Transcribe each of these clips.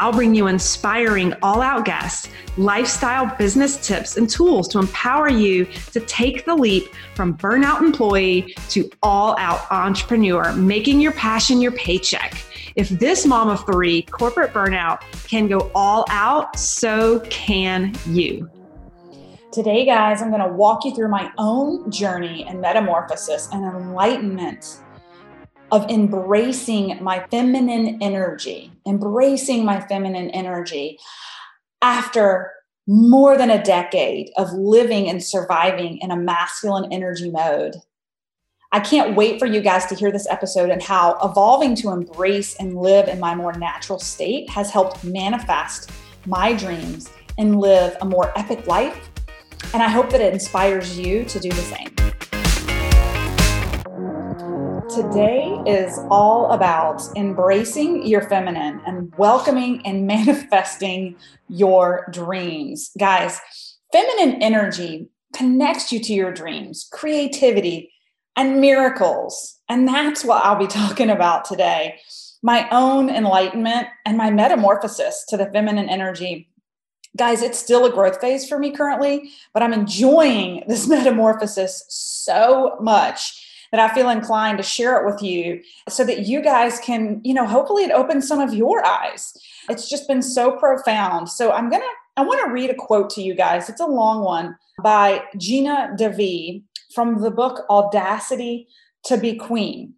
I'll bring you inspiring all out guests, lifestyle business tips, and tools to empower you to take the leap from burnout employee to all out entrepreneur, making your passion your paycheck. If this mom of three corporate burnout can go all out, so can you. Today, guys, I'm going to walk you through my own journey and metamorphosis and enlightenment of embracing my feminine energy, embracing my feminine energy after more than a decade of living and surviving in a masculine energy mode. I can't wait for you guys to hear this episode and how evolving to embrace and live in my more natural state has helped manifest my dreams and live a more epic life. And I hope that it inspires you to do the same. Today is all about embracing your feminine and welcoming and manifesting your dreams. Guys, feminine energy connects you to your dreams, creativity, and miracles. And that's what I'll be talking about today my own enlightenment and my metamorphosis to the feminine energy. Guys, it's still a growth phase for me currently, but I'm enjoying this metamorphosis so much that I feel inclined to share it with you so that you guys can, you know, hopefully it opens some of your eyes. It's just been so profound. So I'm going to, I want to read a quote to you guys. It's a long one by Gina DeVee from the book Audacity to Be Queen.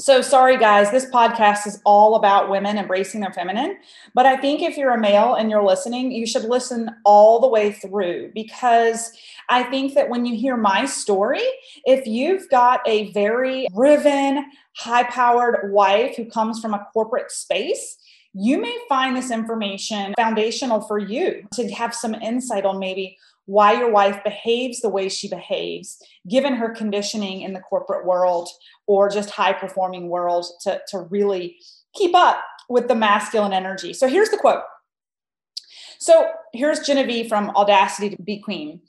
So, sorry guys, this podcast is all about women embracing their feminine. But I think if you're a male and you're listening, you should listen all the way through because I think that when you hear my story, if you've got a very driven, high powered wife who comes from a corporate space, you may find this information foundational for you to have some insight on maybe why your wife behaves the way she behaves, given her conditioning in the corporate world or just high performing world to, to really keep up with the masculine energy. So here's the quote. So here's Gina DeVee from Audacity to Be Queen.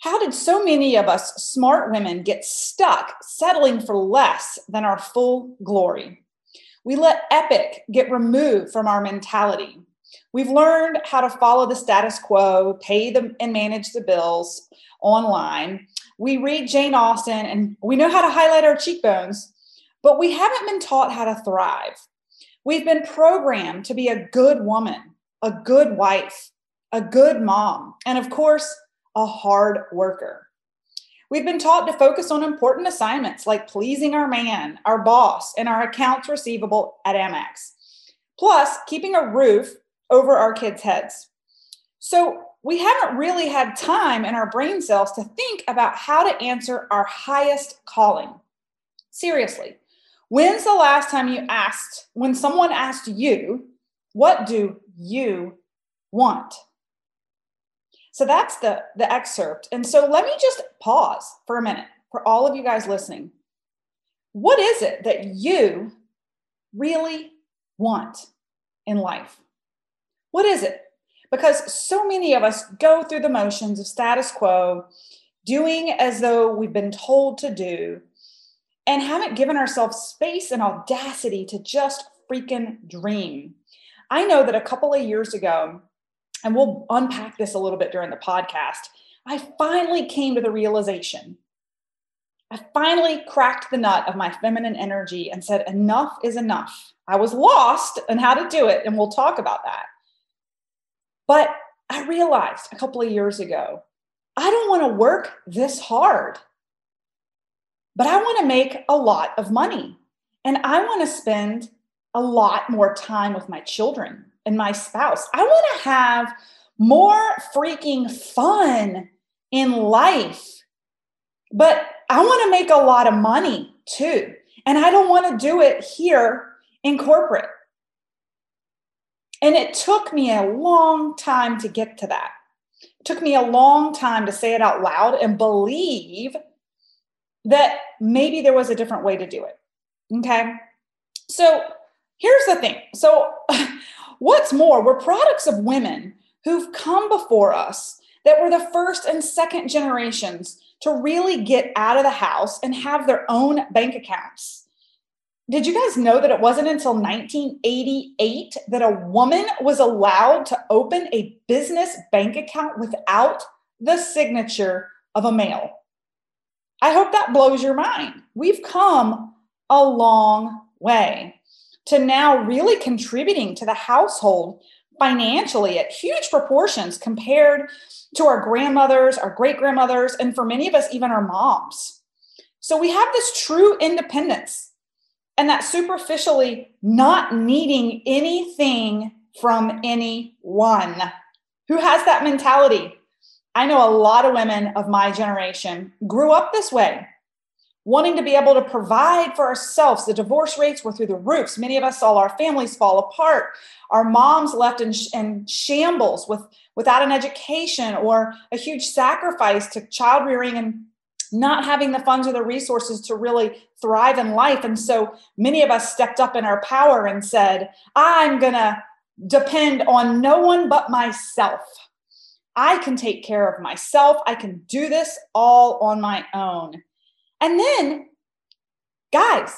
How did so many of us smart women get stuck settling for less than our full glory? We let epic get removed from our mentality. We've learned how to follow the status quo, pay them and manage the bills online. We read Jane Austen and we know how to highlight our cheekbones, but we haven't been taught how to thrive. We've been programmed to be a good woman, a good wife, a good mom, and of course, a hard worker. We've been taught to focus on important assignments like pleasing our man, our boss, and our accounts receivable at Amex, plus keeping a roof over our kids' heads. So we haven't really had time in our brain cells to think about how to answer our highest calling. Seriously, when's the last time you asked, when someone asked you, what do you want? So that's the, the excerpt. And so let me just pause for a minute for all of you guys listening. What is it that you really want in life? What is it? Because so many of us go through the motions of status quo, doing as though we've been told to do, and haven't given ourselves space and audacity to just freaking dream. I know that a couple of years ago, and we'll unpack this a little bit during the podcast, I finally came to the realization. I finally cracked the nut of my feminine energy and said, enough is enough. I was lost in how to do it, and we'll talk about that. But I realized a couple of years ago, I don't want to work this hard, but I want to make a lot of money. And I want to spend a lot more time with my children and my spouse. I want to have more freaking fun in life. But I want to make a lot of money too. And I don't want to do it here in corporate. And it took me a long time to get to that. It took me a long time to say it out loud and believe that maybe there was a different way to do it. Okay. So here's the thing. So, what's more, we're products of women who've come before us that were the first and second generations to really get out of the house and have their own bank accounts. Did you guys know that it wasn't until 1988 that a woman was allowed to open a business bank account without the signature of a male? I hope that blows your mind. We've come a long way to now really contributing to the household financially at huge proportions compared to our grandmothers, our great grandmothers, and for many of us, even our moms. So we have this true independence and that superficially not needing anything from anyone. Who has that mentality? I know a lot of women of my generation grew up this way, wanting to be able to provide for ourselves. The divorce rates were through the roofs. Many of us saw our families fall apart. Our moms left in, in shambles with, without an education or a huge sacrifice to child rearing and not having the funds or the resources to really thrive in life. And so many of us stepped up in our power and said, I'm going to depend on no one but myself. I can take care of myself. I can do this all on my own. And then, guys,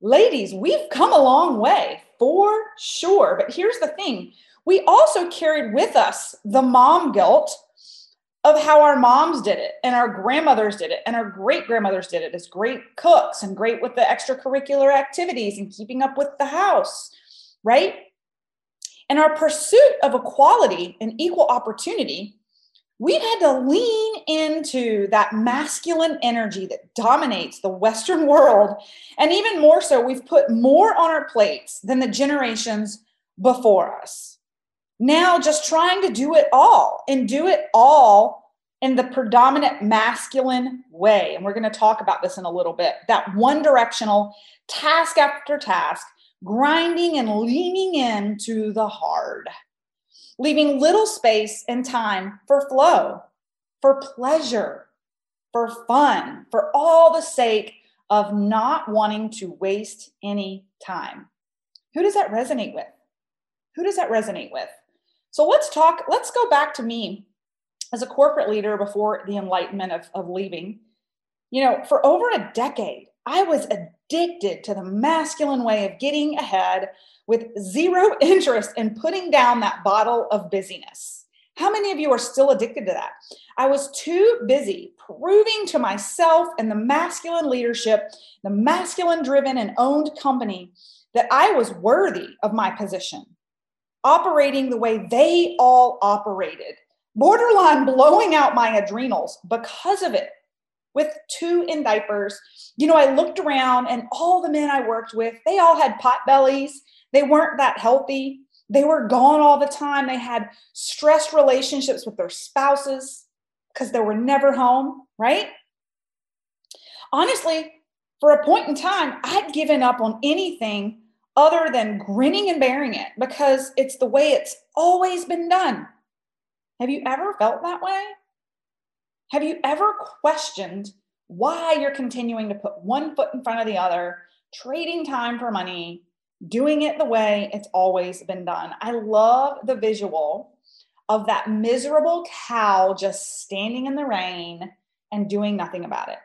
ladies, we've come a long way for sure. But here's the thing we also carried with us the mom guilt of how our moms did it and our grandmothers did it and our great grandmothers did it as great cooks and great with the extracurricular activities and keeping up with the house, right? And our pursuit of equality and equal opportunity, we've had to lean into that masculine energy that dominates the Western world. And even more so, we've put more on our plates than the generations before us now just trying to do it all and do it all in the predominant masculine way. And we're going to talk about this in a little bit that one directional task after task, grinding and leaning into the hard, leaving little space and time for flow, for pleasure, for fun, for all the sake of not wanting to waste any time. Who does that resonate with? Who does that resonate with? So let's talk, let's go back to me as a corporate leader before the enlightenment of, of leaving. You know, for over a decade, I was addicted to the masculine way of getting ahead with zero interest in putting down that bottle of busyness. How many of you are still addicted to that? I was too busy proving to myself and the masculine leadership, the masculine driven and owned company, that I was worthy of my position operating the way they all operated, borderline blowing out my adrenals because of it. With two in diapers, you know, I looked around and all the men I worked with, they all had pot bellies. They weren't that healthy. They were gone all the time. They had stressed relationships with their spouses because they were never home, right? Honestly, for a point in time, I'd given up on anything other than grinning and bearing it because it's the way it's always been done. Have you ever felt that way? Have you ever questioned why you're continuing to put one foot in front of the other, trading time for money, doing it the way it's always been done? I love the visual of that miserable cow just standing in the rain and doing nothing about it.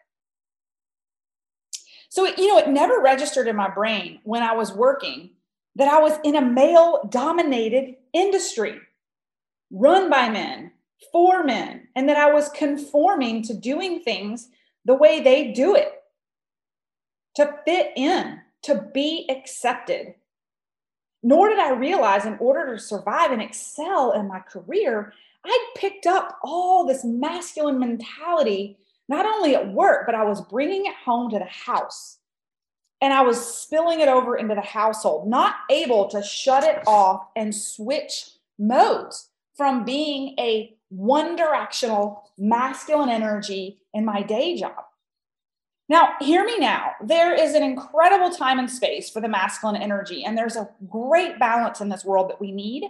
So, you know, it never registered in my brain when I was working that I was in a male dominated industry run by men, for men, and that I was conforming to doing things the way they do it to fit in, to be accepted. Nor did I realize in order to survive and excel in my career, I'd picked up all this masculine mentality not only at work, but I was bringing it home to the house. And I was spilling it over into the household, not able to shut it off and switch modes. from being a one directional masculine energy in my day job. Now, hear me now. There is an incredible time and space for the masculine energy, and there's a great balance in this world that we need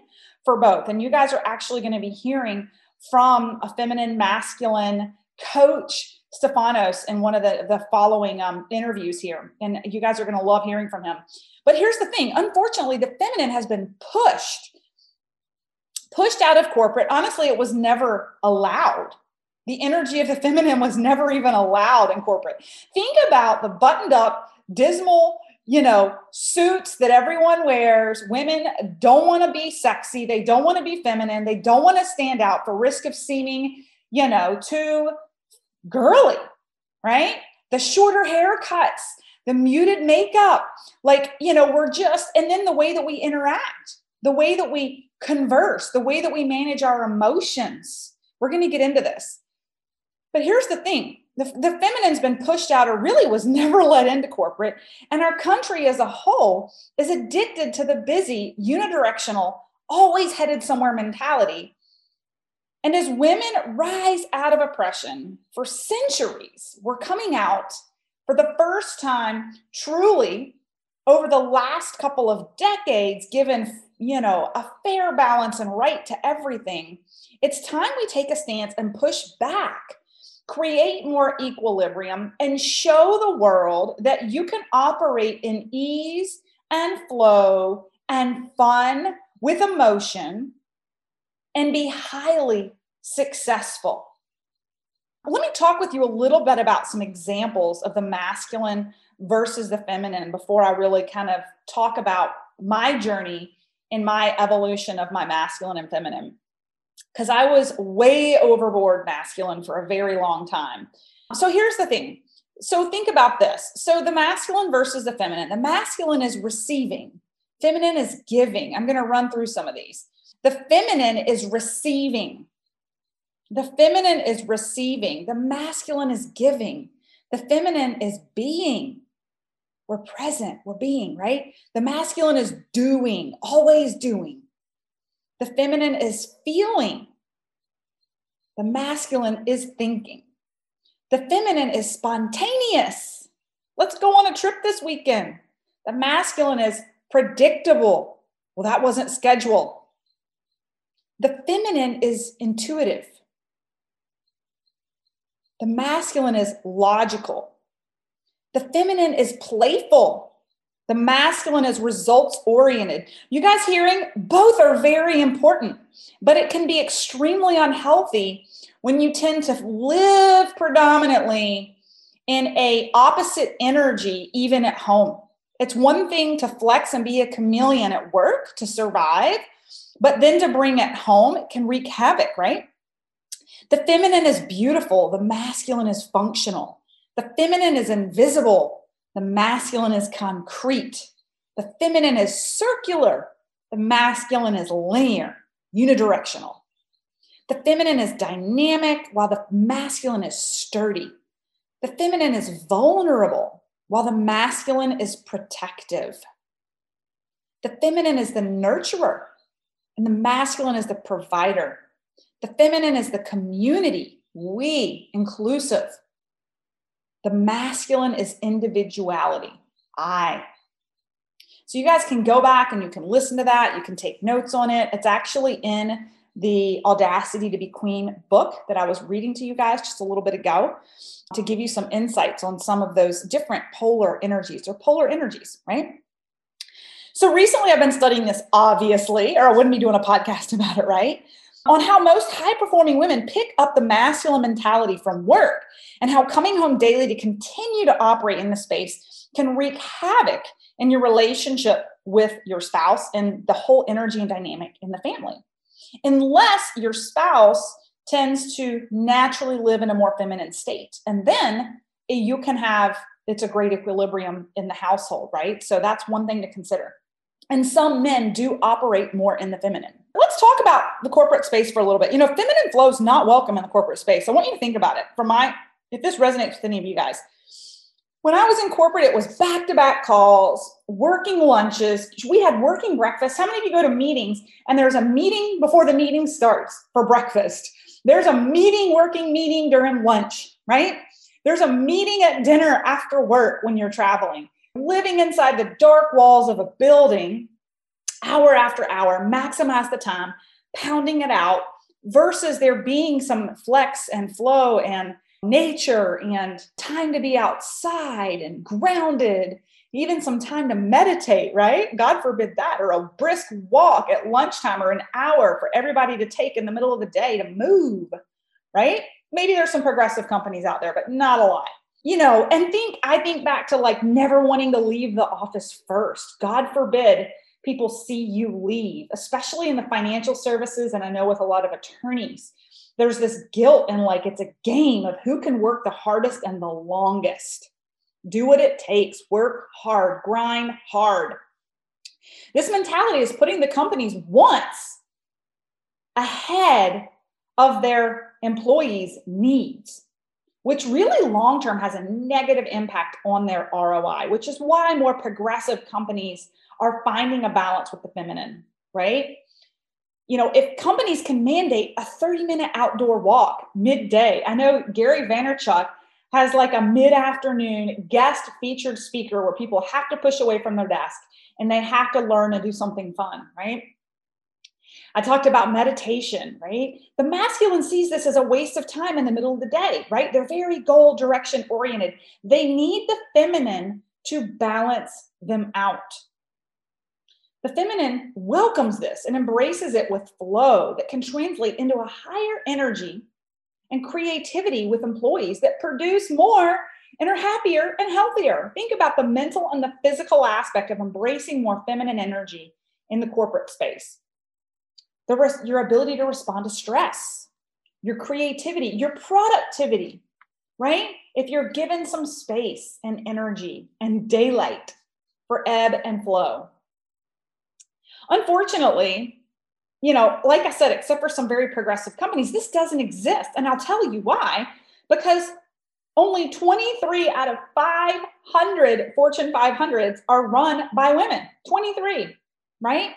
for both. And you guys are actually going to be hearing from a feminine masculine coach, Stefanos, in one of the, the following um, interviews here. And you guys are going to love hearing from him. But here's the thing unfortunately, the feminine has been pushed pushed out of corporate. Honestly, it was never allowed. The energy of the feminine was never even allowed in corporate. Think about the buttoned up, dismal, you know, suits that everyone wears. Women don't want to be sexy. They don't want to be feminine. They don't want to stand out for risk of seeming, you know, too girly, right? The shorter haircuts, the muted makeup. Like, you know, we're just, and then the way that we interact, the way that we converse, the way that we manage our emotions. We're going to get into this. But here's the thing the, the feminine's been pushed out or really was never let into corporate. And our country as a whole is addicted to the busy, unidirectional, always headed somewhere mentality. And as women rise out of oppression for centuries, we're coming out for the first time truly over the last couple of decades, given you know, a fair balance and right to everything. It's time we take a stance and push back, create more equilibrium, and show the world that you can operate in ease and flow and fun with emotion and be highly successful. Let me talk with you a little bit about some examples of the masculine versus the feminine before I really kind of talk about my journey in my evolution of my masculine and feminine because I was way overboard masculine for a very long time. So here's the thing. So think about this. So the masculine versus the feminine. The masculine is receiving, feminine is giving. I'm going to run through some of these. The feminine is receiving. The feminine is receiving. The masculine is giving. The feminine is being. We're present, we're being, right? The masculine is doing, always doing. The feminine is feeling. The masculine is thinking. The feminine is spontaneous. Let's go on a trip this weekend. The masculine is predictable. Well, that wasn't scheduled. The feminine is intuitive. The masculine is logical. The feminine is playful. The masculine is results oriented. You guys hearing? Both are very important, but it can be extremely unhealthy when you tend to live predominantly in a opposite energy even at home. It's one thing to flex and be a chameleon at work to survive, but then to bring it home, it can wreak havoc, right? The feminine is beautiful, the masculine is functional. The feminine is invisible, the masculine is concrete. The feminine is circular, the masculine is linear, unidirectional. The feminine is dynamic, while the masculine is sturdy. The feminine is vulnerable, while the masculine is protective. The feminine is the nurturer, and the masculine is the provider. The feminine is the community, we, inclusive. The masculine is individuality. I. So you guys can go back and you can listen to that. You can take notes on it. It's actually in the Audacity to Be Queen book that I was reading to you guys just a little bit ago to give you some insights on some of those different polar energies or polar energies, right? So recently I've been studying this, obviously, or I wouldn't be doing a podcast about it, right? on how most high performing women pick up the masculine mentality from work and how coming home daily to continue to operate in the space can wreak havoc in your relationship with your spouse and the whole energy and dynamic in the family. Unless your spouse tends to naturally live in a more feminine state. And then you can have it's a great equilibrium in the household, right? So that's one thing to consider. And some men do operate more in the feminine. Let's talk about the corporate space for a little bit. You know, feminine flow is not welcome in the corporate space. I want you to think about it. For my, if this resonates with any of you guys, when I was in corporate, it was back to back calls, working lunches. We had working breakfast. How many of you go to meetings and there's a meeting before the meeting starts for breakfast? There's a meeting, working meeting during lunch, right? There's a meeting at dinner after work when you're traveling. Living inside the dark walls of a building, hour after hour, maximize the time, pounding it out, versus there being some flex and flow and nature and time to be outside and grounded, even some time to meditate, right? God forbid that, or a brisk walk at lunchtime or an hour for everybody to take in the middle of the day to move, right? Maybe there's some progressive companies out there, but not a lot. You know, and think, I think back to like never wanting to leave the office first. God forbid people see you leave, especially in the financial services. And I know with a lot of attorneys, there's this guilt and like it's a game of who can work the hardest and the longest. Do what it takes, work hard, grind hard. This mentality is putting the companies wants ahead of their employees' needs, which really long term has a negative impact on their ROI, which is why more progressive companies are finding a balance with the feminine, right? you know, if companies can mandate a 30 minute outdoor walk midday, I know Gary Vaynerchuk has like a mid afternoon guest featured speaker where people have to push away from their desk and they have to learn to do something fun, right? I talked about meditation, right? The masculine sees this as a waste of time in the middle of the day, right? They're very goal direction oriented. They need the feminine to balance them out. The feminine welcomes this and embraces it with flow that can translate into a higher energy and creativity with employees that produce more and are happier and healthier. Think about the mental and the physical aspect of embracing more feminine energy in the corporate space. The your ability to respond to stress, your creativity, your productivity, right? If you're given some space and energy and daylight for ebb and flow, Unfortunately, you know, like I said, except for some very progressive companies, this doesn't exist. And I'll tell you why. Because only 23 out of 500 Fortune 500s are run by women. 23, right?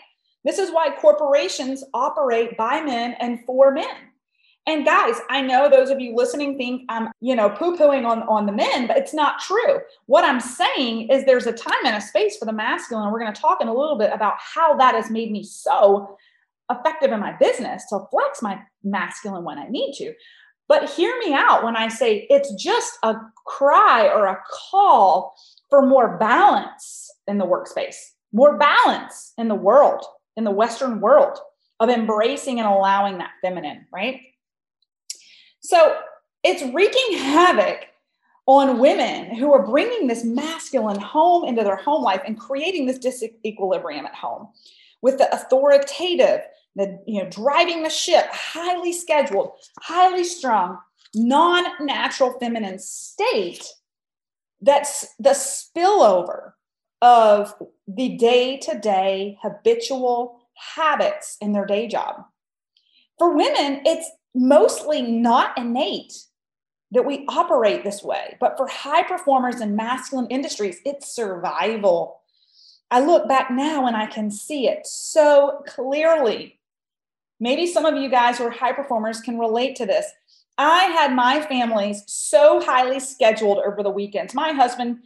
This is why corporations operate by men and for men. And guys, I know those of you listening think I'm, you know, poo-pooing on, on the men, but it's not true. What I'm saying is there's a time and a space for the masculine. We're going to talk in a little bit about how that has made me so effective in my business to flex my masculine when I need to. But hear me out when I say it's just a cry or a call for more balance in the workspace, more balance in the world, in the Western world of embracing and allowing that feminine, right? So it's wreaking havoc on women who are bringing this masculine home into their home life and creating this disequilibrium at home with the authoritative, the you know driving the ship, highly scheduled, highly strung, non-natural feminine state. That's the spillover of the day-to-day habitual habits in their day job. For women, it's mostly not innate that we operate this way. But for high performers in masculine industries, it's survival. I look back now and I can see it so clearly. Maybe some of you guys who are high performers can relate to this. I had my families so highly scheduled over the weekends. My husband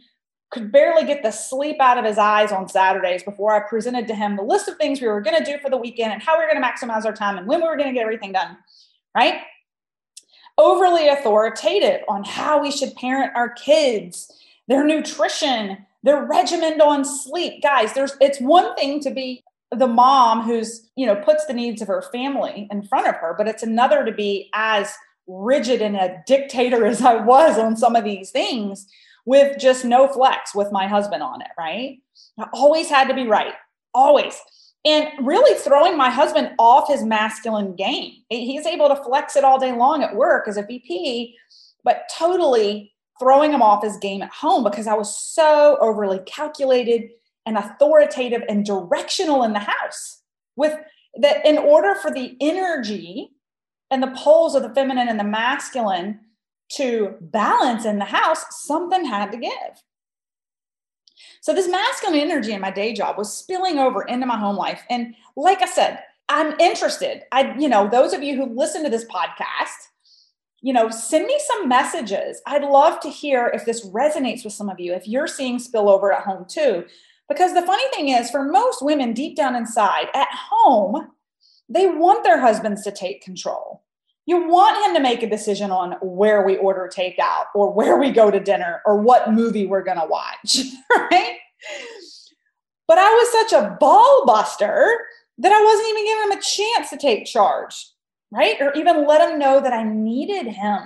could barely get the sleep out of his eyes on Saturdays before I presented to him the list of things we were going to do for the weekend and how we were going to maximize our time and when we were going to get everything done right? Overly authoritative on how we should parent our kids, their nutrition, their regimen on sleep. Guys, there's it's one thing to be the mom who's, you know, puts the needs of her family in front of her, but it's another to be as rigid and a dictator as I was on some of these things with just no flex with my husband on it, right? I always had to be right. Always and really throwing my husband off his masculine game. He's able to flex it all day long at work as a VP, but totally throwing him off his game at home because I was so overly calculated and authoritative and directional in the house. With that, in order for the energy and the poles of the feminine and the masculine to balance in the house, something had to give. So this masculine energy in my day job was spilling over into my home life. And like I said, I'm interested. I, you know, those of you who listen to this podcast, you know, send me some messages. I'd love to hear if this resonates with some of you, if you're seeing spillover at home too. Because the funny thing is, for most women deep down inside, at home, they want their husbands to take control. You want him to make a decision on where we order takeout or where we go to dinner or what movie we're going to watch, right? But I was such a ball buster that I wasn't even giving him a chance to take charge right? Or even let him know that I needed him.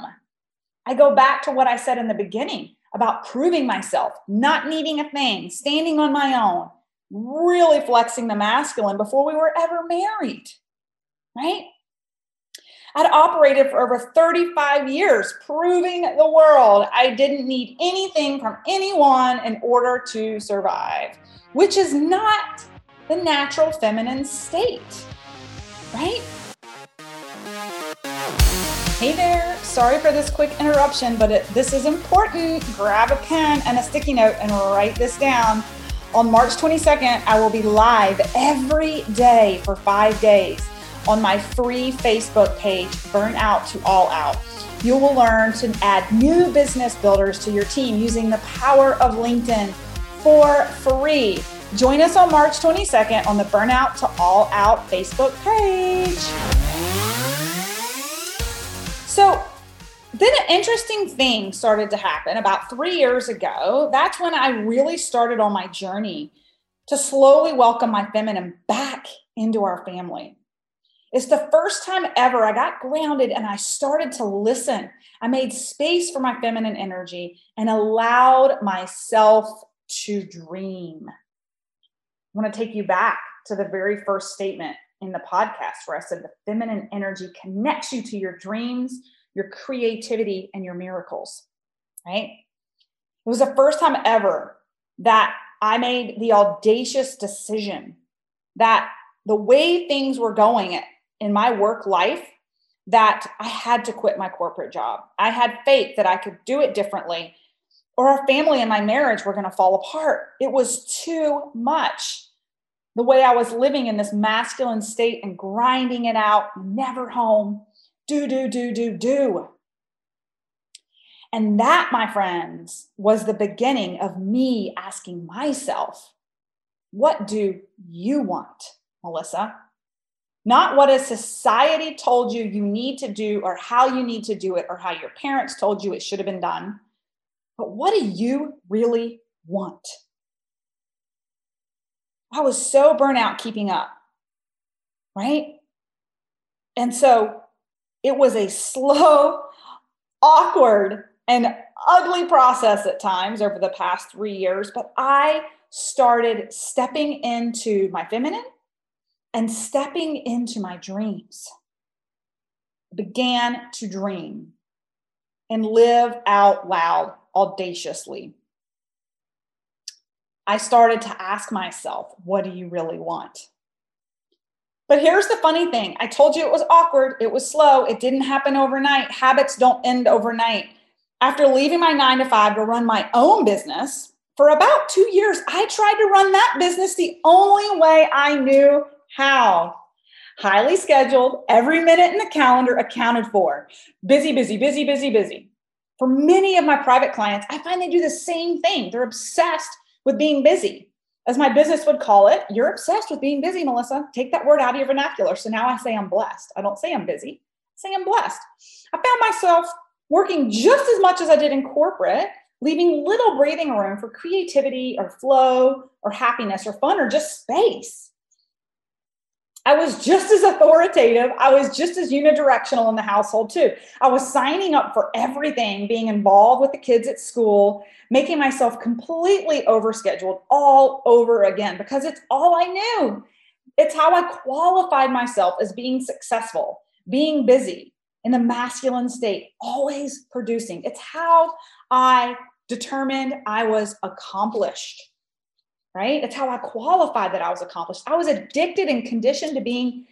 I go back to what I said in the beginning about proving myself, not needing a thing, standing on my own, really flexing the masculine before we were ever married, right? I'd operated for over 35 years, proving the world I didn't need anything from anyone in order to survive, which is not the natural feminine state, right? Hey there, sorry for this quick interruption, but it, this is important. Grab a pen and a sticky note and write this down. On March 22nd, I will be live every day for five days on my free Facebook page, Burnout to All Out. You will learn to add new business builders to your team using the power of LinkedIn for free. Join us on March 22nd on the Burnout to All Out Facebook page. So then an interesting thing started to happen about three years ago. That's when I really started on my journey to slowly welcome my feminine back into our family. It's the first time ever I got grounded and I started to listen. I made space for my feminine energy and allowed myself to dream. I want to take you back to the very first statement in the podcast where I said the feminine energy connects you to your dreams, your creativity, and your miracles, right? It was the first time ever that I made the audacious decision that the way things were going in my work life, that I had to quit my corporate job. I had faith that I could do it differently, or our family and my marriage were going to fall apart. It was too much the way I was living in this masculine state and grinding it out, never home, do, do, do, do, do. And that, my friends, was the beginning of me asking myself, what do you want, Melissa? Not what a society told you you need to do or how you need to do it or how your parents told you it should have been done, but what do you really want? I was so burnt out keeping up, right? And so it was a slow, awkward, and ugly process at times over the past three years, but I started stepping into my feminine and stepping into my dreams. began to dream and live out loud audaciously. I started to ask myself, what do you really want? But here's the funny thing I told you it was awkward, it was slow, it didn't happen overnight. Habits don't end overnight. After leaving my nine to five to run my own business, for about two years, I tried to run that business the only way I knew how. Highly scheduled, every minute in the calendar accounted for. Busy, busy, busy, busy, busy. For many of my private clients, I find they do the same thing. They're obsessed with being busy. As my business would call it, you're obsessed with being busy, Melissa. Take that word out of your vernacular. So now I say I'm blessed. I don't say I'm busy, I say I'm blessed. I found myself working just as much as I did in corporate, leaving little breathing room for creativity or flow or happiness or fun or just space. I was just as authoritative. I was just as unidirectional in the household, too. I was signing up for everything, being involved with the kids at school, making myself completely overscheduled all over again because it's all I knew. It's how I qualified myself as being successful, being busy in the masculine state, always producing. It's how I determined I was accomplished right? That's how I qualified that I was accomplished. I was addicted and conditioned to being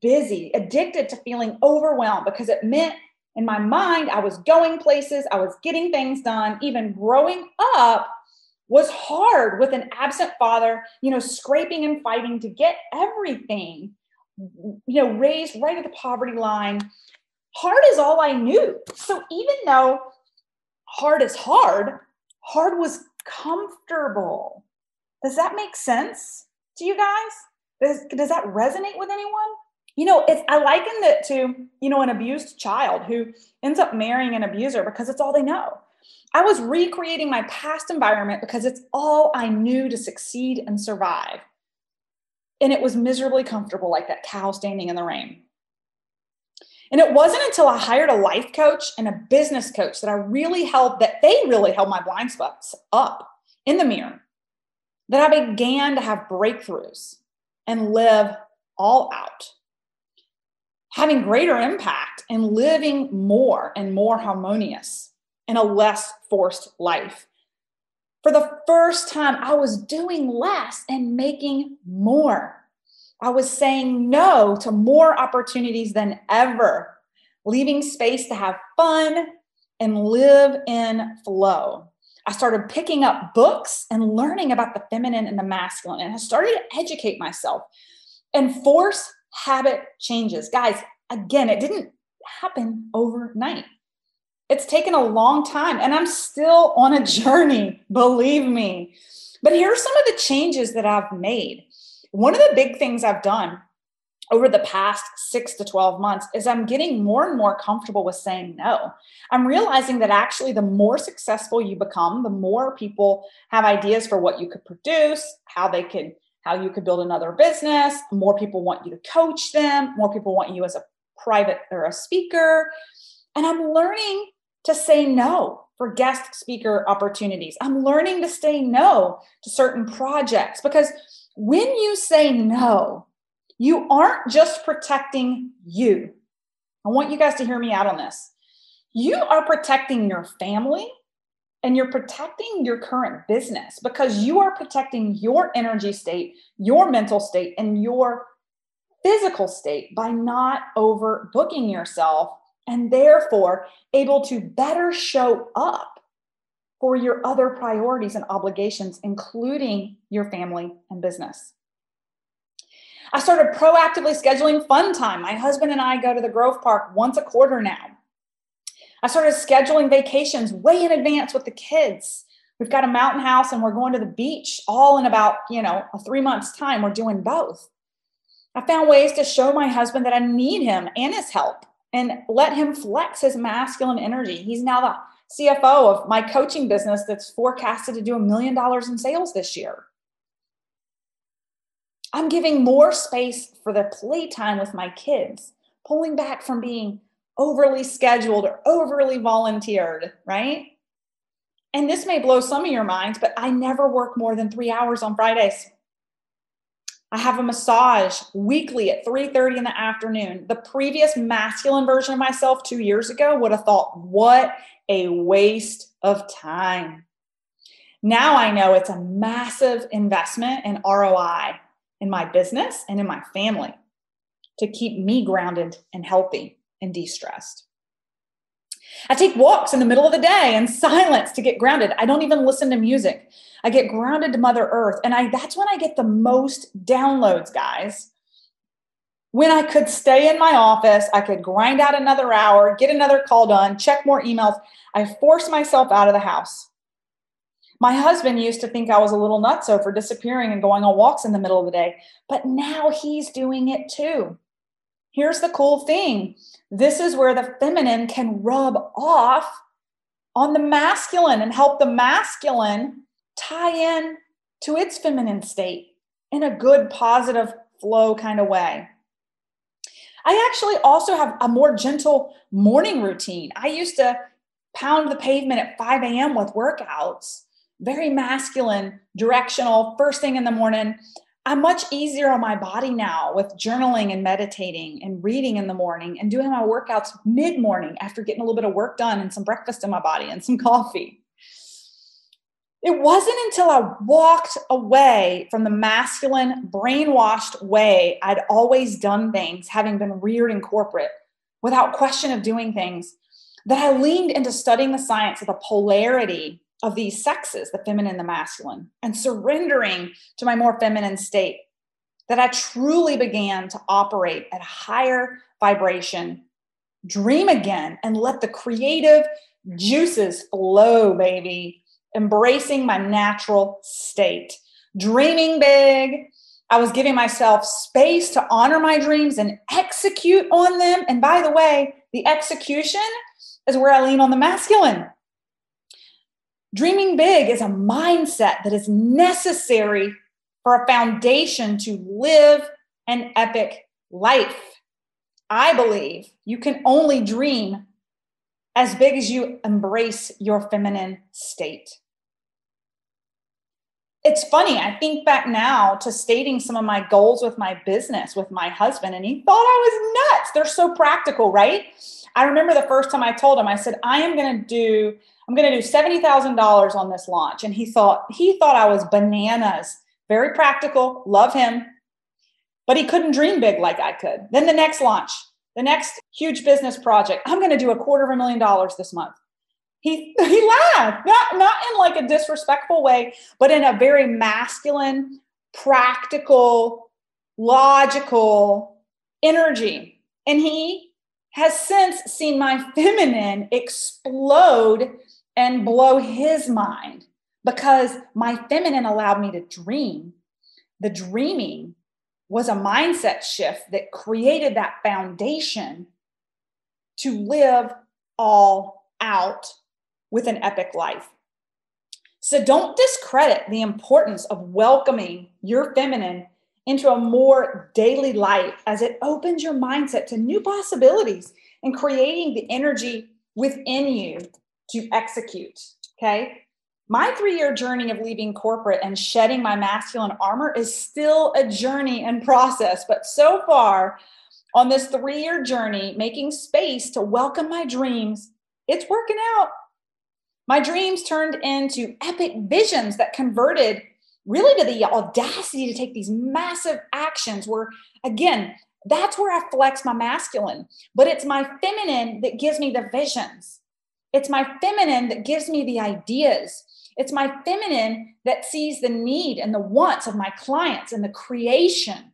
busy, addicted to feeling overwhelmed because it meant in my mind I was going places, I was getting things done. Even growing up, was hard with an absent father, you know, scraping and fighting to get everything, you know, raised right at the poverty line. Hard is all I knew. So even though hard is hard, hard was comfortable. Does that make sense to you guys? Does, does that resonate with anyone? You know, it's I liken it to, you know, an abused child who ends up marrying an abuser because it's all they know. I was recreating my past environment because it's all I knew to succeed and survive. And it was miserably comfortable, like that cow standing in the rain. And it wasn't until I hired a life coach and a business coach that I really held that they really held my blind spots up in the mirror that I began to have breakthroughs and live all out, having greater impact and living more and more harmonious in a less forced life. For the first time, I was doing less and making more. I was saying no to more opportunities than ever, leaving space to have fun and live in flow. I started picking up books and learning about the feminine and the masculine, and I started to educate myself and force habit changes. Guys, again, it didn't happen overnight. It's taken a long time, and I'm still on a journey, believe me. But here are some of the changes that I've made. One of the big things I've done over the past six to 12 months is I'm getting more and more comfortable with saying no. I'm realizing that actually, the more successful you become, the more people have ideas for what you could produce, how they could, how you could build another business. More people want you to coach them. More people want you as a private or a speaker. And I'm learning to say no for guest speaker opportunities. I'm learning to say no to certain projects because when you say no, you aren't just protecting you. I want you guys to hear me out on this. You are protecting your family and you're protecting your current business because you are protecting your energy state, your mental state, and your physical state by not overbooking yourself and therefore able to better show up for your other priorities and obligations, including your family and business. I started proactively scheduling fun time. My husband and I go to the Grove Park once a quarter now. I started scheduling vacations way in advance with the kids. We've got a mountain house and we're going to the beach all in about, you know, a 3 months time. We're doing both. I found ways to show my husband that I need him and his help and let him flex his masculine energy. He's now the CFO of my coaching business that's forecasted to do a million dollars in sales this year. I'm giving more space for the playtime with my kids, pulling back from being overly scheduled or overly volunteered, right? And this may blow some of your minds, but I never work more than three hours on Fridays. I have a massage weekly at 3:30 in the afternoon. The previous masculine version of myself 2 years ago would have thought, "What a waste of time." Now I know it's a massive investment in ROI in my business and in my family to keep me grounded and healthy and de stressed. I take walks in the middle of the day in silence to get grounded. I don't even listen to music. I get grounded to Mother Earth. And I that's when I get the most downloads, guys. When I could stay in my office, I could grind out another hour, get another call done, check more emails. I force myself out of the house. My husband used to think I was a little nutso for disappearing and going on walks in the middle of the day, but now he's doing it too. Here's the cool thing this is where the feminine can rub off on the masculine and help the masculine tie in to its feminine state in a good, positive flow kind of way. I actually also have a more gentle morning routine. I used to pound the pavement at 5 a.m. with workouts very masculine, directional, first thing in the morning. I'm much easier on my body now with journaling and meditating and reading in the morning and doing my workouts mid morning after getting a little bit of work done and some breakfast in my body and some coffee. It wasn't until I walked away from the masculine, brainwashed way I'd always done things, having been reared in corporate without question of doing things, that I leaned into studying the science of the polarity of these sexes, the feminine the masculine, and surrendering to my more feminine state, that I truly began to operate at a higher vibration, dream again, and let the creative juices flow, baby, embracing my natural state, dreaming big. I was giving myself space to honor my dreams and execute on them. And by the way, the execution is where I lean on the masculine. Dreaming big is a mindset that is necessary for a foundation to live an epic life. I believe you can only dream as big as you embrace your feminine state. It's funny, I think back now to stating some of my goals with my business with my husband, and he thought I was nuts. They're so practical, right? I remember the first time I told him, I said, I am going to do I'm going to do $70,000 on this launch. And he thought, he thought I was bananas. Very practical, love him. But he couldn't dream big like I could. Then the next launch, the next huge business project, I'm going to do a quarter of a million dollars this month. He, he laughed, not, not in like a disrespectful way, but in a very masculine, practical, logical energy. And he has since seen my feminine explode and blow his mind because my feminine allowed me to dream. The dreaming was a mindset shift that created that foundation to live all out with an epic life. So don't discredit the importance of welcoming your feminine into a more daily life as it opens your mindset to new possibilities and creating the energy within you to execute. Okay. My three year journey of leaving corporate and shedding my masculine armor is still a journey and process. But so far, on this three year journey, making space to welcome my dreams, it's working out. My dreams turned into epic visions that converted really to the audacity to take these massive actions where, again, that's where I flex my masculine, but it's my feminine that gives me the visions. It's my feminine that gives me the ideas. It's my feminine that sees the need and the wants of my clients and the creation.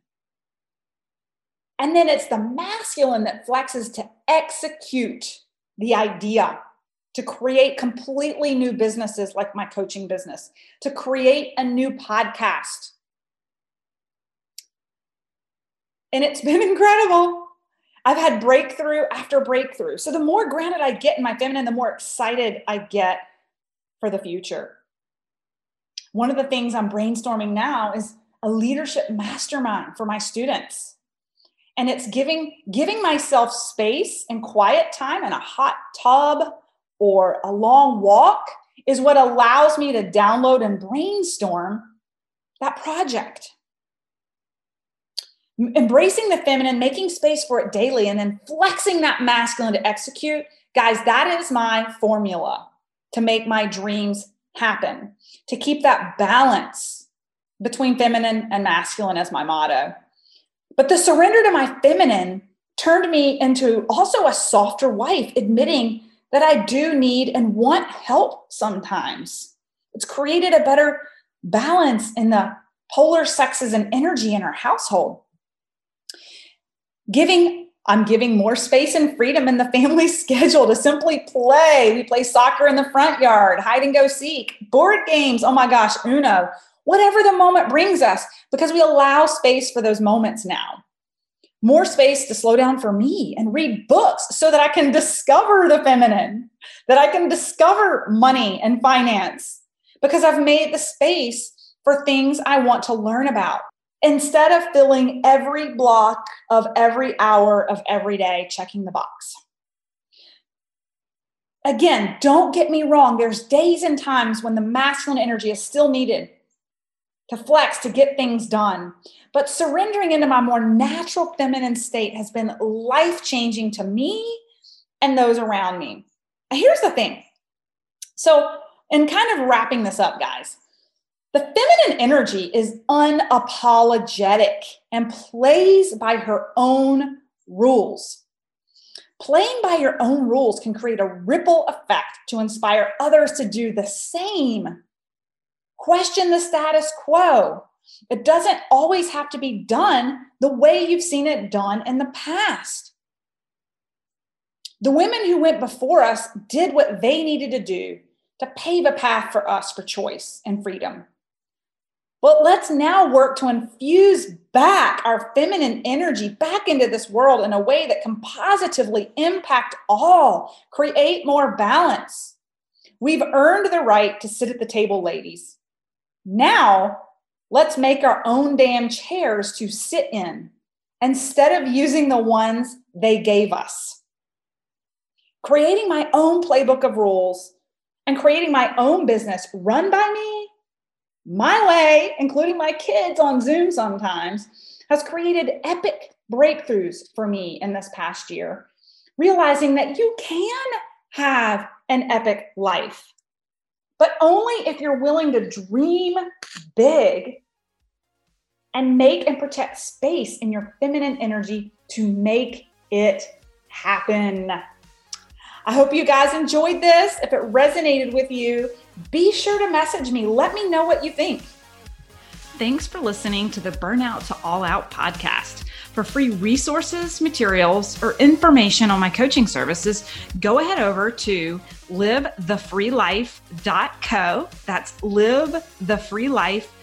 And then it's the masculine that flexes to execute the idea, to create completely new businesses like my coaching business, to create a new podcast. And it's been incredible. I've had breakthrough after breakthrough. So the more grounded I get in my feminine, the more excited I get for the future. One of the things I'm brainstorming now is a leadership mastermind for my students. And it's giving giving myself space and quiet time in a hot tub or a long walk is what allows me to download and brainstorm that project embracing the feminine, making space for it daily, and then flexing that masculine to execute. Guys, that is my formula to make my dreams happen, to keep that balance between feminine and masculine as my motto. But the surrender to my feminine turned me into also a softer wife, admitting that I do need and want help sometimes. It's created a better balance in the polar sexes and energy in our household giving I'm giving more space and freedom in the family schedule to simply play. We play soccer in the front yard, hide and go seek, board games. Oh my gosh, Uno, whatever the moment brings us, because we allow space for those moments now. More space to slow down for me and read books so that I can discover the feminine, that I can discover money and finance, because I've made the space for things I want to learn about instead of filling every block of every hour of every day checking the box. Again, don't get me wrong, there's days and times when the masculine energy is still needed to flex, to get things done. But surrendering into my more natural feminine state has been life changing to me and those around me. Here's the thing. So, in kind of wrapping this up, guys, the feminine energy is unapologetic and plays by her own rules. Playing by your own rules can create a ripple effect to inspire others to do the same. Question the status quo. It doesn't always have to be done the way you've seen it done in the past. The women who went before us did what they needed to do to pave a path for us for choice and freedom. But let's now work to infuse back our feminine energy back into this world in a way that can positively impact all, create more balance. We've earned the right to sit at the table, ladies. Now, let's make our own damn chairs to sit in instead of using the ones they gave us. Creating my own playbook of rules and creating my own business run by me, my way, including my kids on Zoom sometimes, has created epic breakthroughs for me in this past year, realizing that you can have an epic life, but only if you're willing to dream big and make and protect space in your feminine energy to make it happen. I hope you guys enjoyed this. If it resonated with you, be sure to message me. Let me know what you think. Thanks for listening to the Burnout to All Out podcast. For free resources, materials, or information on my coaching services, go ahead over to livethefreelife.co. That's livethefreelife.co